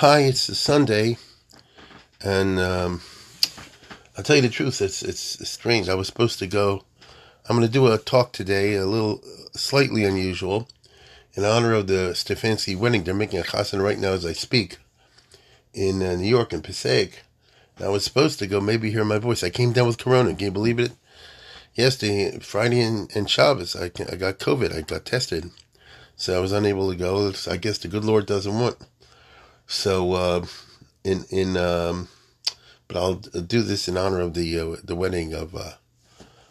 Hi, it's a Sunday, and um, I'll tell you the truth. It's it's strange. I was supposed to go. I'm going to do a talk today, a little slightly unusual, in honor of the Stefanski wedding. They're making a chassan right now as I speak in uh, New York in Passaic. I was supposed to go, maybe hear my voice. I came down with Corona. Can you believe it? Yesterday, Friday, and, and Shabbos, I, I got COVID. I got tested, so I was unable to go. I guess the good Lord doesn't want. So, uh, in in um, but I'll do this in honor of the uh, the wedding of uh,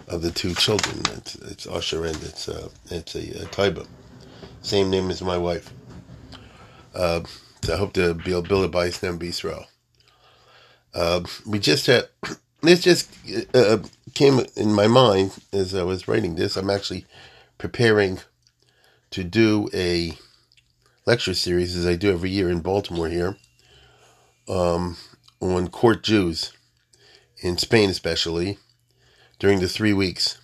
of the two children. It's, it's Usher and it's uh, it's a, a Taiba, same name as my wife. Uh, so I hope to be able to bais and Israel. Uh, we just had this just uh, came in my mind as I was writing this. I'm actually preparing to do a lecture series, as I do every year in Baltimore here, um, on court Jews in Spain, especially during the three weeks.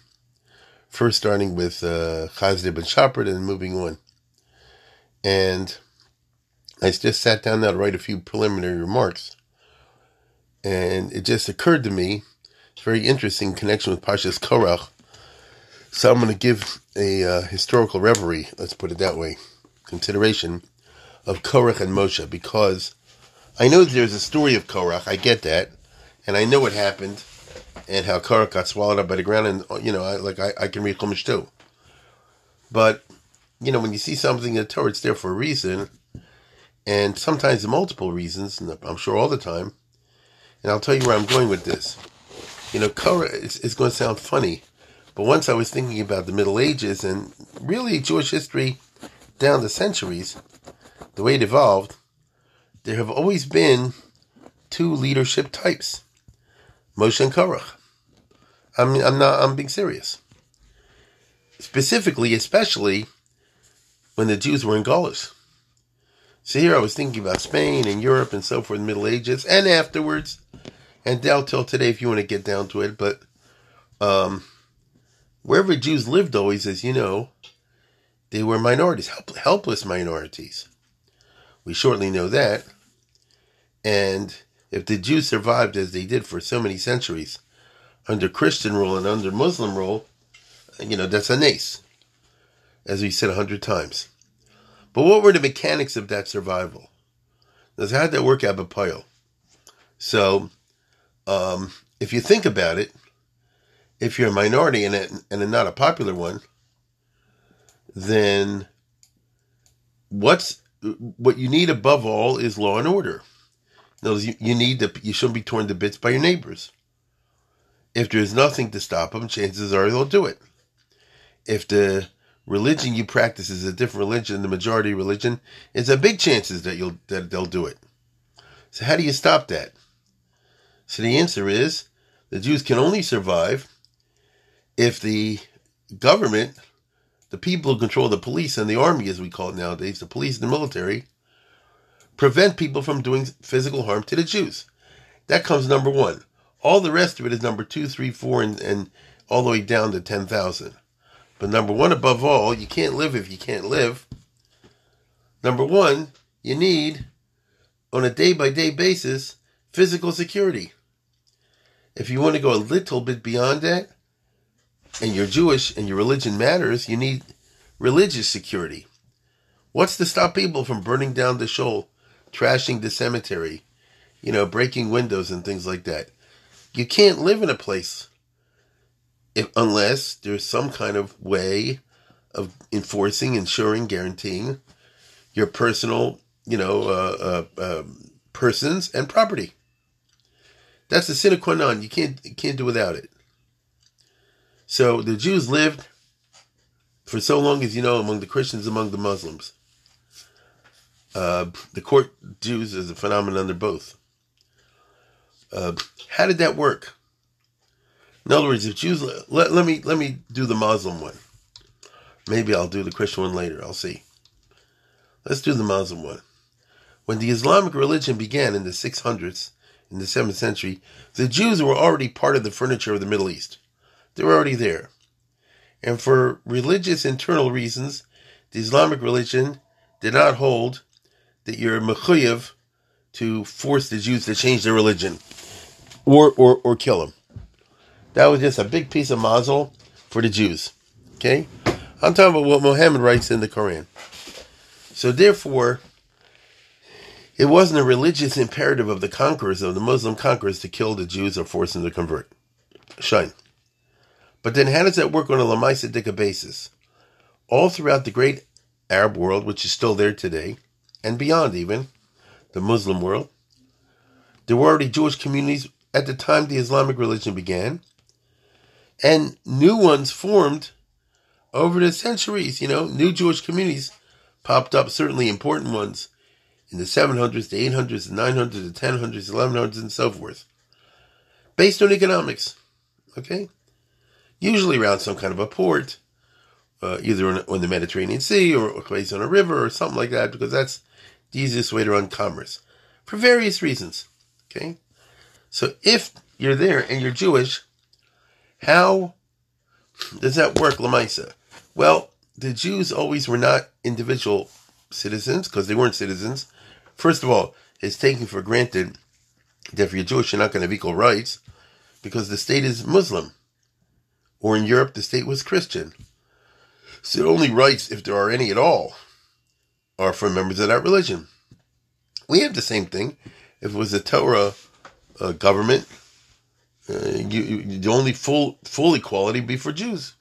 First, starting with uh, Chasdai ben Shaprut and moving on. And I just sat down now to write a few preliminary remarks. And it just occurred to me, it's very interesting connection with Parshas Korach. So I'm going to give a uh, historical reverie, let's put it that way consideration of Korach and Moshe because I know there's a story of Korach. I get that, and I know what happened and how Korach got swallowed up by the ground. And you know, I, like I, I can read Chumash too. But you know, when you see something in the Torah, it's there for a reason, and sometimes multiple reasons. And I'm sure all the time. And I'll tell you where I'm going with this. You know, Korach is, is going to sound funny, but once I was thinking about the Middle Ages and really Jewish history down the centuries, the way it evolved, there have always been two leadership types, Moshe and Korach. I mean, I'm not. I'm being serious. Specifically, especially when the Jews were in Galus. So here I was thinking about Spain and Europe and so forth the Middle Ages and afterwards, and down till today if you want to get down to it. But um, wherever Jews lived, always, as you know, they were minorities, help, helpless minorities. We shortly know that. And if the Jews survived as they did for so many centuries under Christian rule and under Muslim rule, you know, that's a nace, as we said a hundred times. But what were the mechanics of that survival? How did that work out Bapile? So, um, if you think about it, if you're a minority and, a, and not a popular one, then what's what you need above all is law and order. you, you need to you shouldn't be torn to bits by your neighbors. If there's nothing to stop them, chances are they'll do it. If the religion you practice is a different religion, the majority religion, it's a big chances that you'll that they'll do it. So how do you stop that? So the answer is the Jews can only survive if the government the people who control the police and the army, as we call it nowadays, the police and the military, prevent people from doing physical harm to the Jews. That comes number one. All the rest of it is number two, three, four, and, and all the way down to 10,000. But number one, above all, you can't live if you can't live. Number one, you need, on a day by day basis, physical security. If you want to go a little bit beyond that, and you're Jewish and your religion matters, you need religious security. What's to stop people from burning down the shul, trashing the cemetery, you know, breaking windows and things like that? You can't live in a place if, unless there's some kind of way of enforcing, ensuring, guaranteeing your personal, you know, uh, uh, uh, persons and property. That's the sine qua non. You can't you can't do without it. So the Jews lived for so long as you know among the Christians, among the Muslims. Uh, the court Jews is a phenomenon under both. Uh, how did that work? In other words, if Jews let, let me let me do the Muslim one. Maybe I'll do the Christian one later. I'll see. Let's do the Muslim one. When the Islamic religion began in the 600s, in the 7th century, the Jews were already part of the furniture of the Middle East. They're already there. And for religious internal reasons, the Islamic religion did not hold that you're mechuyev to force the Jews to change their religion or, or, or kill them. That was just a big piece of mazel for the Jews. Okay? I'm talking about what Muhammad writes in the Quran. So therefore, it wasn't a religious imperative of the conquerors, of the Muslim conquerors, to kill the Jews or force them to convert. Shine. But then how does that work on a Lamaisa Dika basis? All throughout the great Arab world, which is still there today, and beyond even, the Muslim world, there were already Jewish communities at the time the Islamic religion began, and new ones formed over the centuries. You know, new Jewish communities popped up, certainly important ones in the 700s, the 800s, the 900s, the 1000s, 1100s, and so forth, based on economics. Okay? Usually around some kind of a port, uh, either on, on, the Mediterranean Sea or a place on a river or something like that, because that's the easiest way to run commerce for various reasons. Okay? So if you're there and you're Jewish, how does that work, Lamaisa? Well, the Jews always were not individual citizens because they weren't citizens. First of all, it's taken for granted that if you're Jewish, you're not going to have equal rights because the state is Muslim. Or in Europe, the state was Christian. So the only rights, if there are any at all, are for members of that religion. We have the same thing. If it was a Torah uh, government, uh, you, you, the only full full equality be for Jews.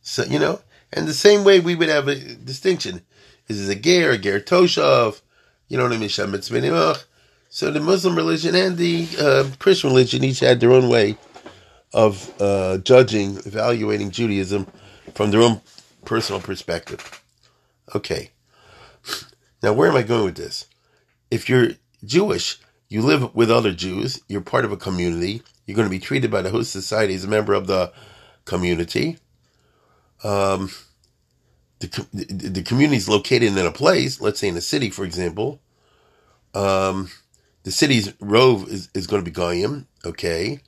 So you know, and the same way we would have a distinction: is it a ger, a ger toshav? You know what I mean? So the Muslim religion and the uh, Christian religion each had their own way of uh, judging, evaluating Judaism from their own personal perspective. Okay. Now, where am I going with this? If you're Jewish, you live with other Jews, you're part of a community, you're going to be treated by the host society as a member of the community. Um, the, the, the community is located in a place, let's say in a city, for example. Um, the city's rove is, is going to be Goyim, okay?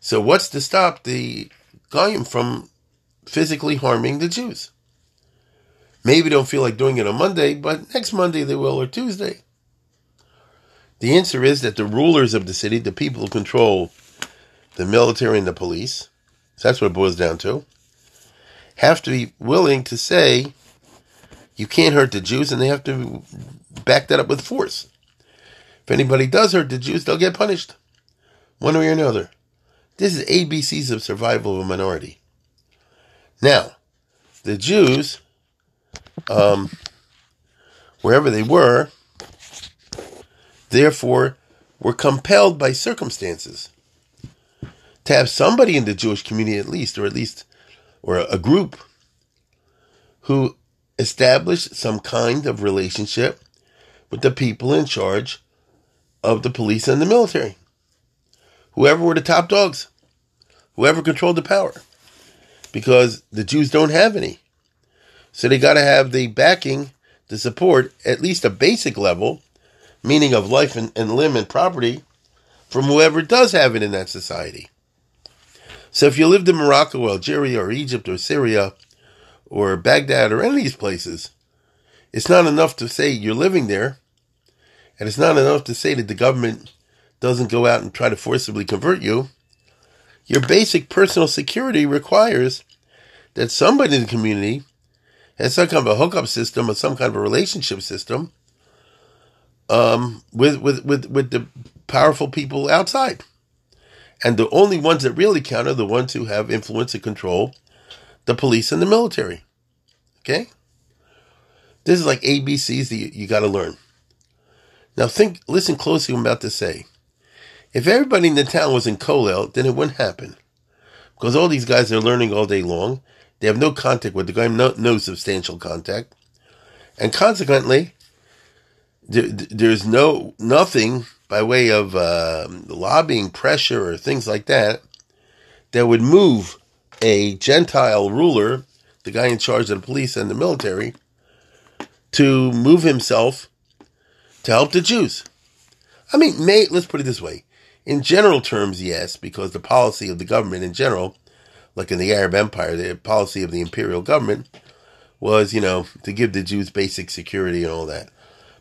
So what's to stop the Goyim from physically harming the Jews? Maybe don't feel like doing it on Monday, but next Monday they will, or Tuesday. The answer is that the rulers of the city, the people who control the military and the police, so that's what it boils down to, have to be willing to say you can't hurt the Jews, and they have to back that up with force. If anybody does hurt the Jews, they'll get punished, one way or another. This is ABCs of survival of a minority. Now, the Jews, um, wherever they were, therefore were compelled by circumstances to have somebody in the Jewish community at least, or at least, or a group who established some kind of relationship with the people in charge of the police and the military whoever were the top dogs, whoever controlled the power, because the Jews don't have any. So they got to have the backing, the support, at least a basic level, meaning of life and, and limb and property, from whoever does have it in that society. So if you lived in Morocco or Algeria or Egypt or Syria or Baghdad or any of these places, it's not enough to say you're living there, and it's not enough to say that the government doesn't go out and try to forcibly convert you, your basic personal security requires that somebody in the community has some kind of a hookup system or some kind of a relationship system um, with, with, with, with the powerful people outside. And the only ones that really count are the ones who have influence and control the police and the military. Okay? This is like ABCs that you, you got to learn. Now think, listen closely what I'm about to say. If everybody in the town was in Kollel, then it wouldn't happen. Because all these guys are learning all day long. They have no contact with the guy, no, no substantial contact. And consequently, there, there's no nothing by way of uh, lobbying pressure or things like that that would move a Gentile ruler, the guy in charge of the police and the military, to move himself to help the Jews. I mean, may, let's put it this way. In general terms, yes, because the policy of the government in general, like in the Arab Empire, the policy of the imperial government was, you know, to give the Jews basic security and all that.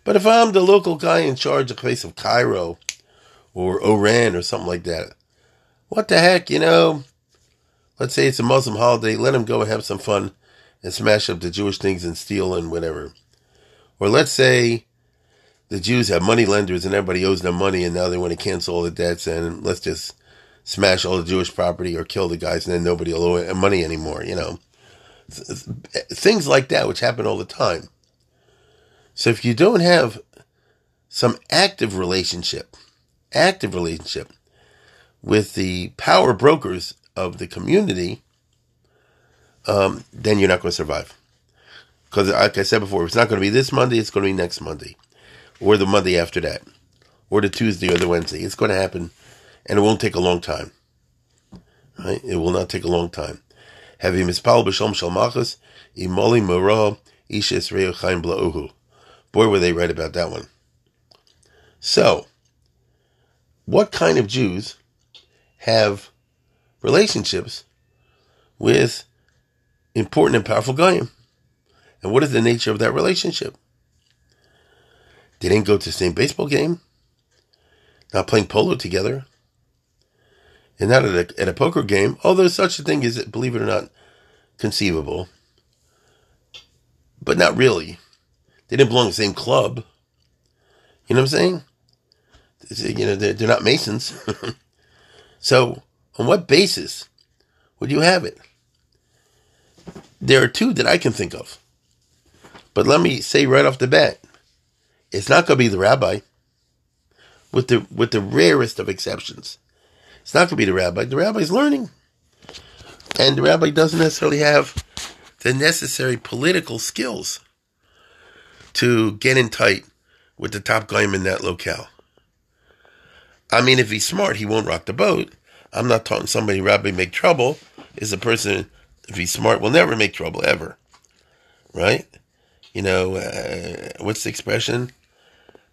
But if I'm the local guy in charge of the place of Cairo or Oran or something like that, what the heck, you know? Let's say it's a Muslim holiday, let them go and have some fun and smash up the Jewish things and steal and whatever. Or let's say the Jews have money lenders and everybody owes them money and now they want to cancel all the debts and let's just smash all the Jewish property or kill the guys and then nobody will owe money anymore, you know. Things like that, which happen all the time. So if you don't have some active relationship, active relationship with the power brokers of the community, um, then you're not going to survive. Because, like I said before, it's not going to be this Monday, it's going to be next Monday, or the Monday after that, or the Tuesday or the Wednesday. It's going to happen, and it won't take a long time. Right? It will not take a long time. Having mispal b'shalom shalmachas imoli isha Israel chaim. Boy, were they right about that one. So, what kind of Jews have relationships with important and powerful goyim? And what is the nature of that relationship? They didn't go to the same baseball game, not playing polo together, and not at a, at a poker game, although such a thing is, believe it or not, conceivable. But not really. They didn't belong to the same club. You know what I'm saying? You know, they're, they're not Masons. so, on what basis would you have it? There are two that I can think of. But let me say right off the bat, it's not going to be the rabbi, with the with the rarest of exceptions. It's not going to be the rabbi. The rabbi's learning, and the rabbi doesn't necessarily have the necessary political skills to get in tight with the top guy in that locale. I mean, if he's smart, he won't rock the boat. I'm not talking somebody rabbi make trouble. Is a person if he's smart will never make trouble ever, right? you know, uh, what's the expression?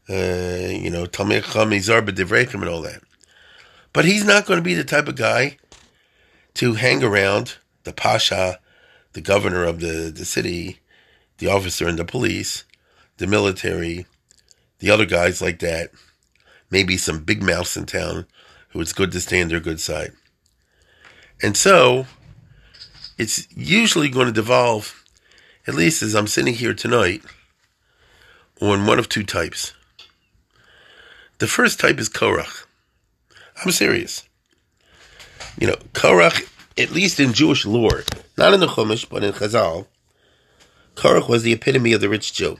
Uh, you know, Talmid Chamizar B'Divreikim and all that. But he's not going to be the type of guy to hang around the pasha, the governor of the, the city, the officer in the police, the military, the other guys like that. Maybe some big mouths in town who it's good to stay on their good side. And so, it's usually going to devolve at least as I'm sitting here tonight, on one of two types. The first type is Korach. I'm serious. You know, Korach, at least in Jewish lore, not in the Chumash, but in Chazal, Korach was the epitome of the rich Jew.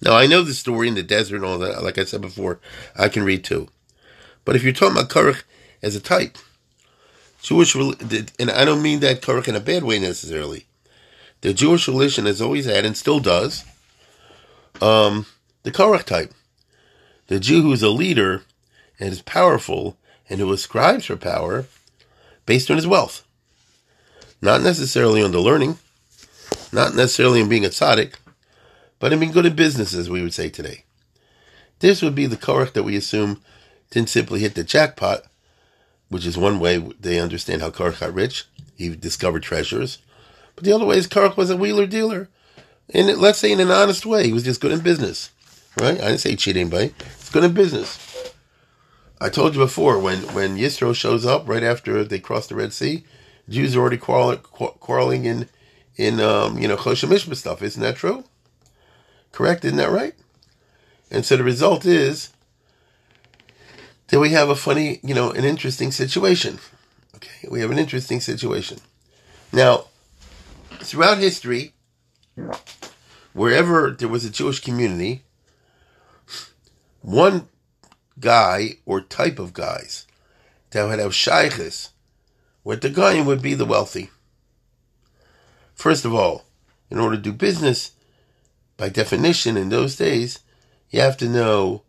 Now, I know the story in the desert and all that. Like I said before, I can read too. But if you're talking about Korach as a type, Jewish, and I don't mean that Korach in a bad way necessarily the Jewish religion has always had and still does um, the Korach type. The Jew who is a leader and is powerful and who ascribes for power based on his wealth. Not necessarily on the learning, not necessarily in being a tzaddik, but in being good at business, as we would say today. This would be the Korach that we assume didn't simply hit the jackpot, which is one way they understand how Korach got rich. He discovered treasures. But the other way is Korach was a wheeler dealer. And let's say in an honest way. He was just good in business. Right? I didn't say cheat anybody. It's good in business. I told you before, when, when Yisro shows up right after they cross the Red Sea, Jews are already quarreling, quarreling in, in um, you know, Choshen Mishpat stuff. Isn't that true? Correct? Isn't that right? And so the result is that we have a funny, you know, an interesting situation. Okay, we have an interesting situation. Now, throughout history, wherever there was a Jewish community, one guy or type of guys that would have shaykhs with the guy would be the wealthy. First of all, in order to do business, by definition in those days, you have to know,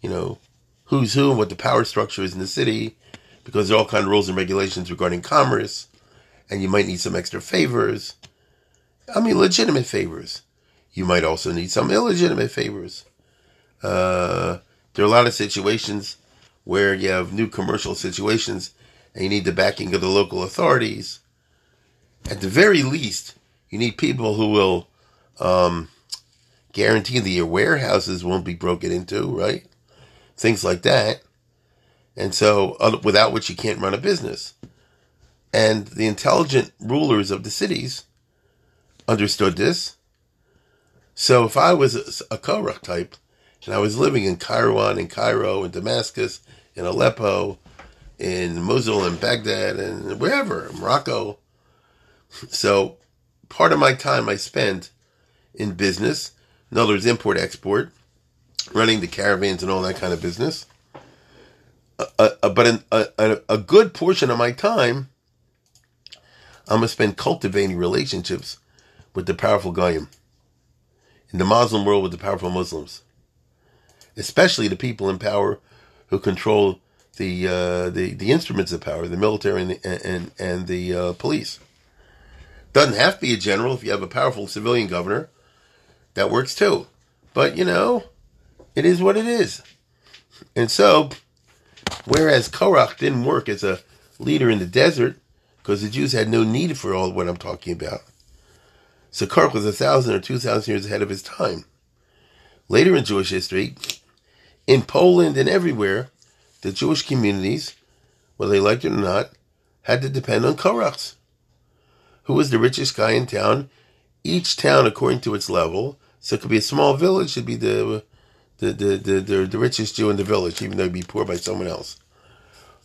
you know, who's who and what the power structure is in the city, because there are all kind of rules and regulations regarding commerce, and you might need some extra favors. I mean, legitimate favors. You might also need some illegitimate favors. Uh, there are a lot of situations where you have new commercial situations and you need the backing of the local authorities. At the very least, you need people who will um, guarantee that your warehouses won't be broken into, right? Things like that. And so, without which you can't run a business. And the intelligent rulers of the cities understood this. So if I was a, a Korach type, and I was living in Kairouan, in Cairo, in Damascus, in Aleppo, in Mosul, and Baghdad, and wherever, Morocco. So part of my time I spent in business, in other words, import export, running the caravans and all that kind of business. Uh, uh, but in, a, a, a good portion of my time, I'm going to spend cultivating relationships with the powerful Goyim. In the Muslim world, with the powerful Muslims. Especially the people in power who control the uh, the, the instruments of power, the military and the, and, and the uh, police. Doesn't have to be a general if you have a powerful civilian governor. That works too. But, you know, it is what it is. And so, whereas Korach didn't work as a leader in the desert, because the Jews had no need for all what I'm talking about. So Korach was a thousand or two thousand years ahead of his time. Later in Jewish history, in Poland and everywhere, the Jewish communities, whether they liked it or not, had to depend on Korachs. Who was the richest guy in town? Each town, according to its level, so it could be a small village, it'd be the the, the, the, the, the richest Jew in the village, even though he'd be poor by someone else.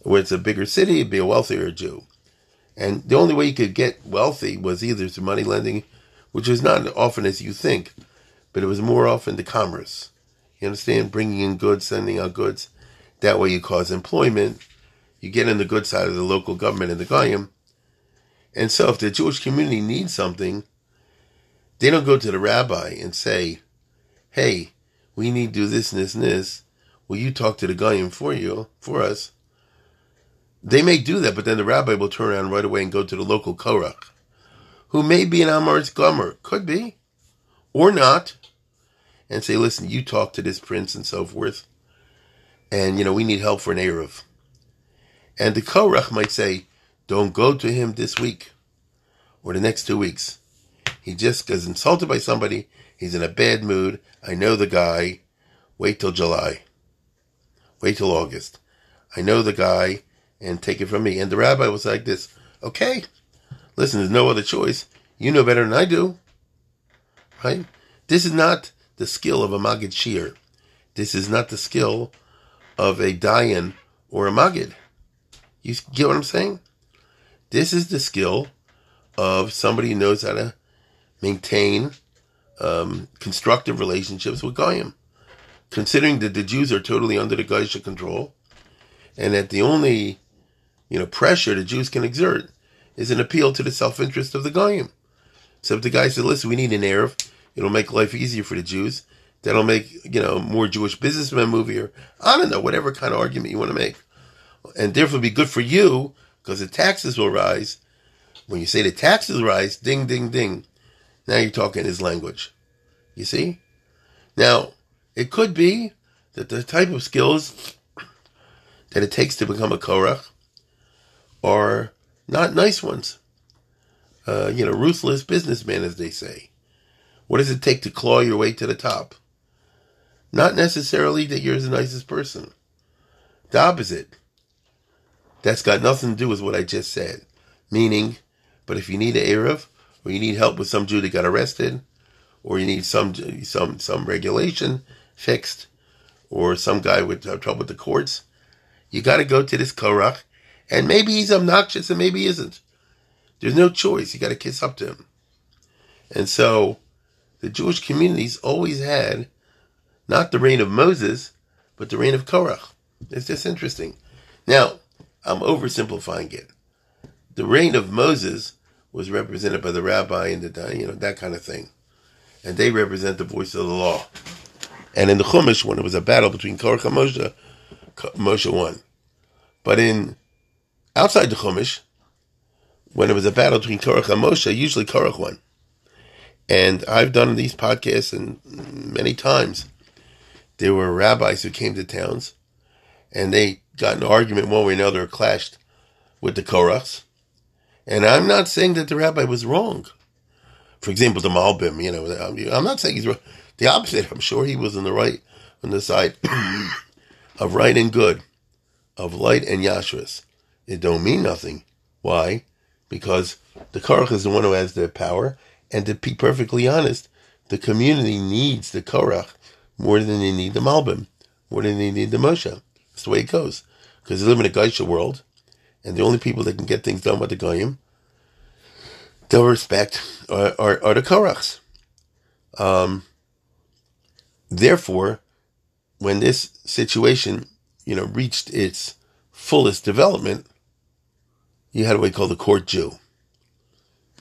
Where it's a bigger city, it'd be a wealthier Jew. And the only way you could get wealthy was either through money lending, which was not often as you think, but it was more often the commerce. You understand? Bringing in goods, sending out goods. That way you cause employment. You get in the good side of the local government and the Goyim. And so if the Jewish community needs something, they don't go to the rabbi and say, hey, we need to do this and this and this. Will you talk to the Goyim for you, for us? They may do that, but then the rabbi will turn around right away and go to the local Korach, who may be an Amar's Gomer, could be, or not, and say, listen, you talk to this prince and so forth, and, you know, we need help for an Eruv. And the Korach might say, don't go to him this week or the next two weeks. He just gets insulted by somebody. He's in a bad mood. I know the guy. Wait till July. Wait till August. I know the guy and take it from me. And the rabbi was like this, okay, listen, there's no other choice. You know better than I do. Right? This is not the skill of a Magid Shiur. This is not the skill of a Dayan or a Magid. You get what I'm saying? This is the skill of somebody who knows how to maintain um, constructive relationships with Goyim. Considering that the Jews are totally under the Goyish control, and that the only you know, pressure the Jews can exert is an appeal to the self-interest of the Goyim. So if the guy said, listen, we need an Eruv, it'll make life easier for the Jews, that'll make, you know, more Jewish businessmen move here. I don't know, whatever kind of argument you want to make. And therefore be good for you, because the taxes will rise. When you say the taxes rise, ding, ding, ding, now you're talking his language. You see? Now, it could be that the type of skills that it takes to become a Korach are not nice ones. Uh, you know, ruthless businessman, as they say. What does it take to claw your way to the top? Not necessarily that you're the nicest person. The opposite. That's got nothing to do with what I just said. Meaning, but if you need an Eruv, or you need help with some Jew that got arrested, or you need some some some regulation fixed, or some guy with uh, trouble with the courts, you got to go to this Korach and maybe he's obnoxious and maybe he isn't. There's no choice. You got to kiss up to him. And so the Jewish communities always had not the reign of Moses, but the reign of Korach. It's just interesting. Now, I'm oversimplifying it. The reign of Moses was represented by the rabbi and the, you know, that kind of thing. And they represent the voice of the law. And in the Chumash, when it was a battle between Korach and Moshe, Moshe won. But in Outside the Chumash, when it was a battle between Korach and Moshe, usually Korach won. And I've done these podcasts and many times. There were rabbis who came to towns and they got an argument one way or another, clashed with the Korachs. And I'm not saying that the rabbi was wrong. For example, the Malbim, you know, I'm not saying he's wrong. the opposite. I'm sure he was on the right, on the side of right and good, of light and yashras. It don't mean nothing. Why? Because the Korach is the one who has the power, and to be perfectly honest, the community needs the Korach more than they need the Malbim, more than they need the Moshe. That's the way it goes. Because they live in a Geisha world, and the only people that can get things done with the Goyim, they'll respect, are, are, are the Korachs. Um, therefore, when this situation, you know, reached its fullest development, you had what we call the court Jew,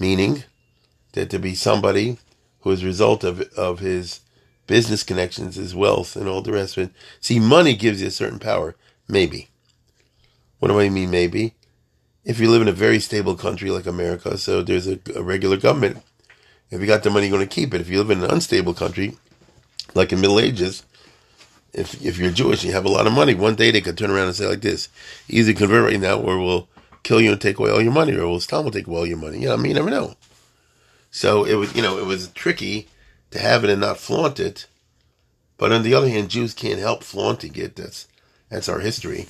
meaning that to be somebody who is a result of of his business connections, his wealth, and all the rest of it. See, money gives you a certain power, maybe. What do I mean, maybe? If you live in a very stable country like America, so there's a, a regular government. If you got the money, you're going to keep it. If you live in an unstable country, like in Middle Ages, if if you're Jewish and you have a lot of money, one day they could turn around and say like this: either convert right now, or we'll kill you and take away all your money, or we'll Stam will take away all your money. You know, I mean, you never know. So it was, you know, it was tricky to have it and not flaunt it. But on the other hand, Jews can't help flaunting it. That's that's our history,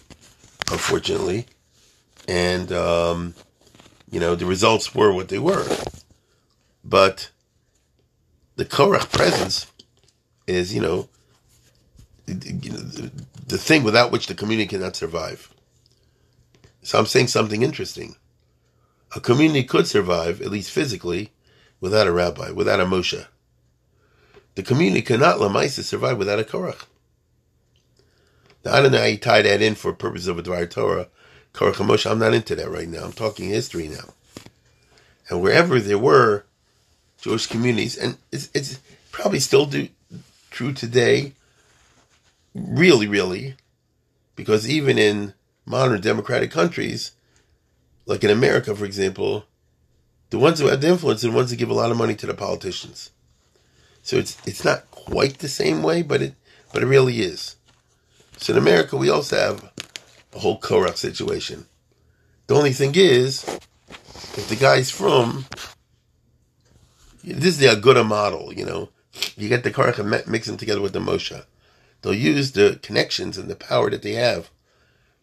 unfortunately. And um, you know, the results were what they were. But the Korach presence is, you know, the thing without which the community cannot survive. So I'm saying something interesting. A community could survive, at least physically, without a rabbi, without a Moshe. The community cannot lamaisa survive without a Korach. Now, I don't know how you tie that in for purposes of a Dvar Torah, Korach and Moshe. I'm not into that right now. I'm talking history now. And wherever there were Jewish communities, and it's, it's probably still do, true today, really, really, because even in modern democratic countries, like in America, for example, the ones who have the influence are the ones that give a lot of money to the politicians. So it's it's not quite the same way, but it but it really is. So in America, we also have a whole Korach situation. The only thing is, if the guy's from, this is the Aguda model, you know, you get the Korach and mix them together with the Moshe. They'll use the connections and the power that they have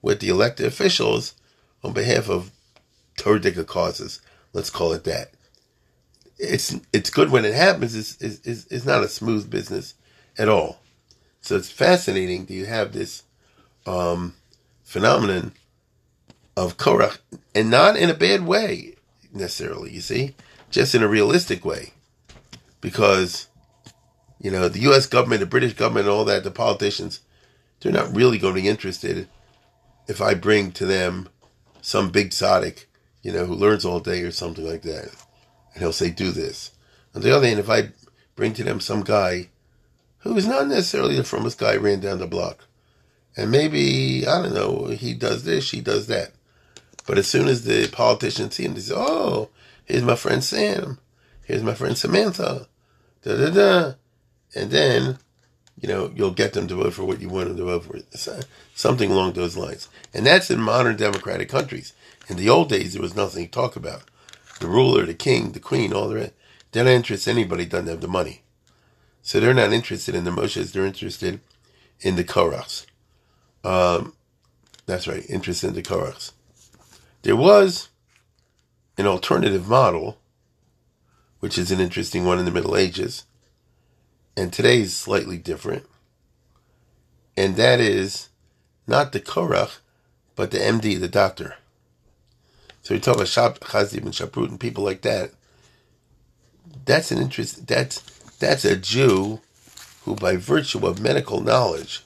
with the elected officials on behalf of Torah causes. Let's call it that. It's it's good when it happens. It's, it's, it's not a smooth business at all. So it's fascinating that you have this um, phenomenon of Korach, and not in a bad way necessarily. You see, just in a realistic way, because you know the U.S. government, the British government, all that, the politicians, they're not really going to be interested if I bring to them some big tzaddik you know, who learns all day or something like that. And he'll say, do this. On the other hand, if I bring to them some guy who is not necessarily the fromest guy ran down the block, and maybe, I don't know, he does this, he does that. But as soon as the politicians see him, they say, oh, here's my friend Sam, here's my friend Samantha, da da da. And then, you know, you'll get them to vote for what you want them to vote for. Something along those lines. And that's in modern democratic countries. In the old days, there was nothing to talk about. The ruler, the king, the queen, all the rest. They're not interested in anybody doesn't have the money. So they're not interested in the Moshes, they're interested in the Korachs. Um, that's right, interested in the Korachs. There was an alternative model, which is an interesting one in the Middle Ages, and today is slightly different. And that is not the Korach, but the MD, the doctor. So we talk about Shab, Chazib and Shaprut and people like that. That's an interest. That's that's a Jew who, by virtue of medical knowledge,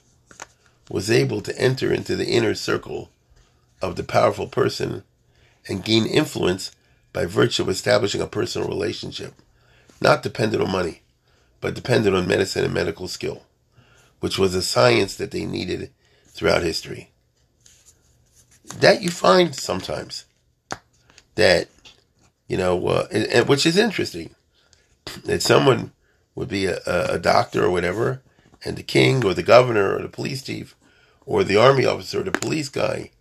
was able to enter into the inner circle of the powerful person and gain influence by virtue of establishing a personal relationship, not dependent on money, but dependent on medicine and medical skill, which was a science that they needed throughout history. That you find sometimes that you know, uh, and, and, which is interesting that someone would be a, a doctor or whatever, and the king or the governor or the police chief or the army officer or the police guy,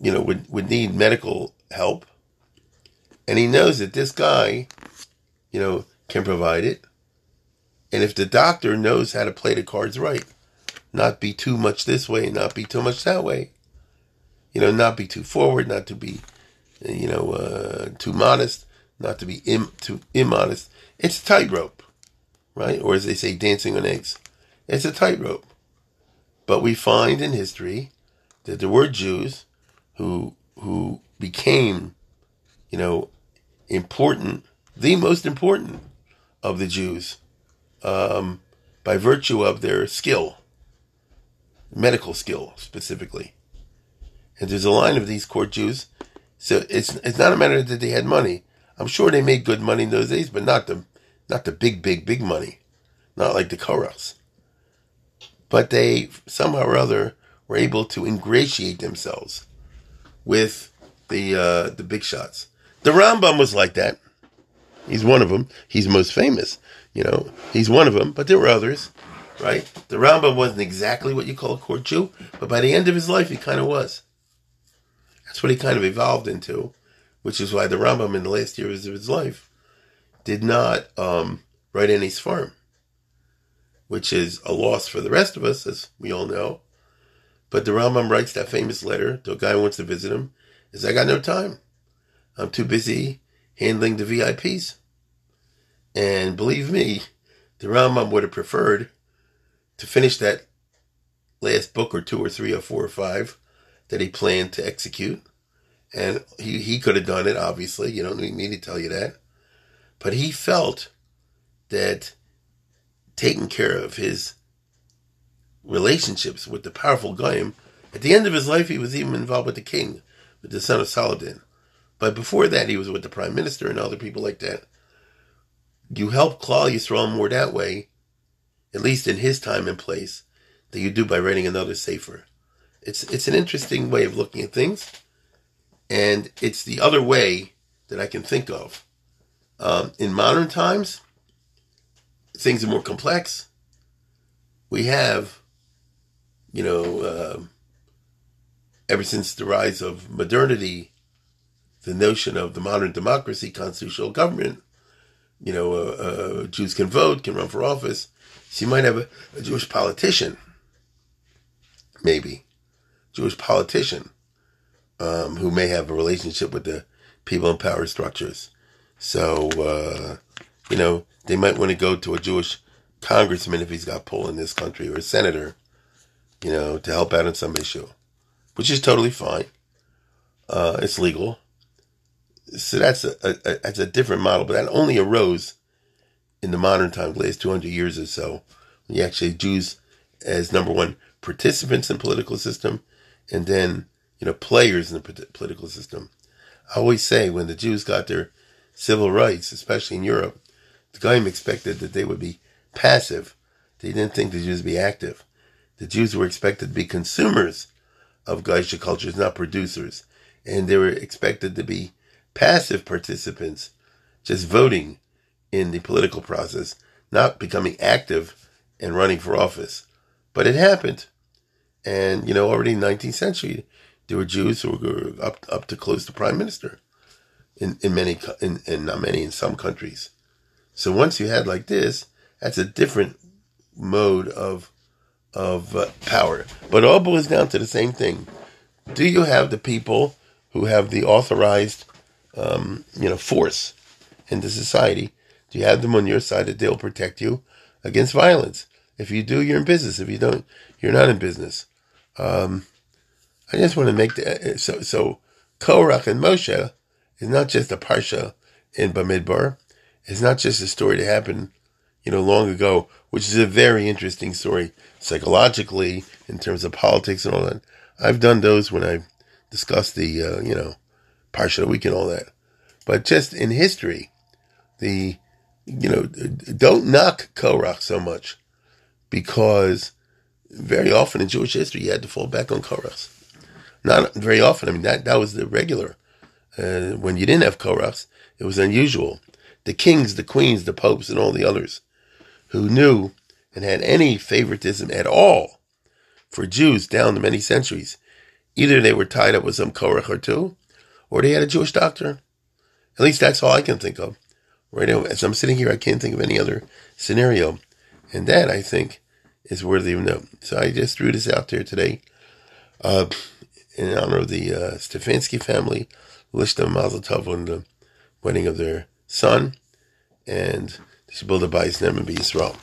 you know, would, would need medical help. And he knows that this guy, you know, can provide it. And if the doctor knows how to play the cards right, not be too much this way, not be too much that way, you know, not be too forward, not to be, you know, uh, too modest, not to be Im- too immodest. It's a tightrope, right? Or as they say, dancing on eggs. It's a tightrope. But we find in history that there were Jews who who became, you know, important, the most important of the Jews, um, by virtue of their skill, medical skill specifically. And there's a line of these court Jews. So it's it's not a matter that they had money. I'm sure they made good money in those days, but not the not the big, big, big money. Not like the Korachs. But they somehow or other were able to ingratiate themselves with the uh, the big shots. The Rambam was like that. He's one of them. He's most famous. You know, he's one of them. But there were others, right? The Rambam wasn't exactly what you call a court Jew, but by the end of his life, he kind of was. That's what he kind of evolved into, which is why the Rambam in the last years of his life did not um, write any Sfarim, which is a loss for the rest of us, as we all know. But the Rambam writes that famous letter to a guy who wants to visit him, is I got no time. I'm too busy handling the VIPs. And believe me, the Rambam would have preferred to finish that last book or two or three or four or five that he planned to execute. And he, he could have done it, obviously. You don't need me to tell you that. But he felt that taking care of his relationships with the powerful Goyim, at the end of his life, he was even involved with the king, with the son of Saladin. But before that, he was with the prime minister and other people like that. You help Klal Yisrael more that way, at least in his time and place, than you do by writing another sefer. It's it's an interesting way of looking at things, and it's the other way that I can think of. Um, in modern times, things are more complex. We have, you know, uh, ever since the rise of modernity, the notion of the modern democracy, constitutional government, you know, uh, uh, Jews can vote, can run for office. So you might have a, a Jewish politician, maybe, Jewish politician, um, who may have a relationship with the people in power structures. So, uh, you know, they might want to go to a Jewish congressman if he's got pull in this country or a senator, you know, to help out on some issue, which is totally fine. Uh, it's legal. So that's a, a, a, that's a different model, but that only arose in the modern time, the last 200 years or so. You actually Jews as number one participants in political system and then, you know, players in the political system. I always say when the Jews got their civil rights, especially in Europe, the Goyim expected that they would be passive. They didn't think the Jews would be active. The Jews were expected to be consumers of Geisha cultures, not producers. And they were expected to be passive participants, just voting in the political process, not becoming active and running for office. But it happened. And, you know, already in the 19th century, there were Jews who were up, up to close to prime minister in, in many, in, in not many, in some countries. So once you had like this, that's a different mode of, of uh, power. But all boils down to the same thing. Do you have the people who have the authorized, um, you know, force in the society? Do you have them on your side that they'll protect you against violence? If you do, you're in business. If you don't, you're not in business. Um, I just want to make the so so Korach and Moshe is not just a parsha in Bamidbar. It's not just a story that happened, you know, long ago, which is a very interesting story psychologically in terms of politics and all that. I've done those when I discussed the uh, you know parsha week and all that. But just in history, the you know don't knock Korach so much because very often in Jewish history you had to fall back on Korachs. Not very often. I mean, that, that was the regular. Uh, when you didn't have Korachs, it was unusual. The kings, the queens, the popes, and all the others who knew and had any favoritism at all for Jews down the many centuries, either they were tied up with some Korach or two, or they had a Jewish doctor. At least that's all I can think of. Right now, as I'm sitting here, I can't think of any other scenario. And that, I think, is worthy of note. So I just threw this out there today uh, in honor of the uh, Stefanski family. Wish them mazel tov on the wedding of their son. And they should build a Yisrael.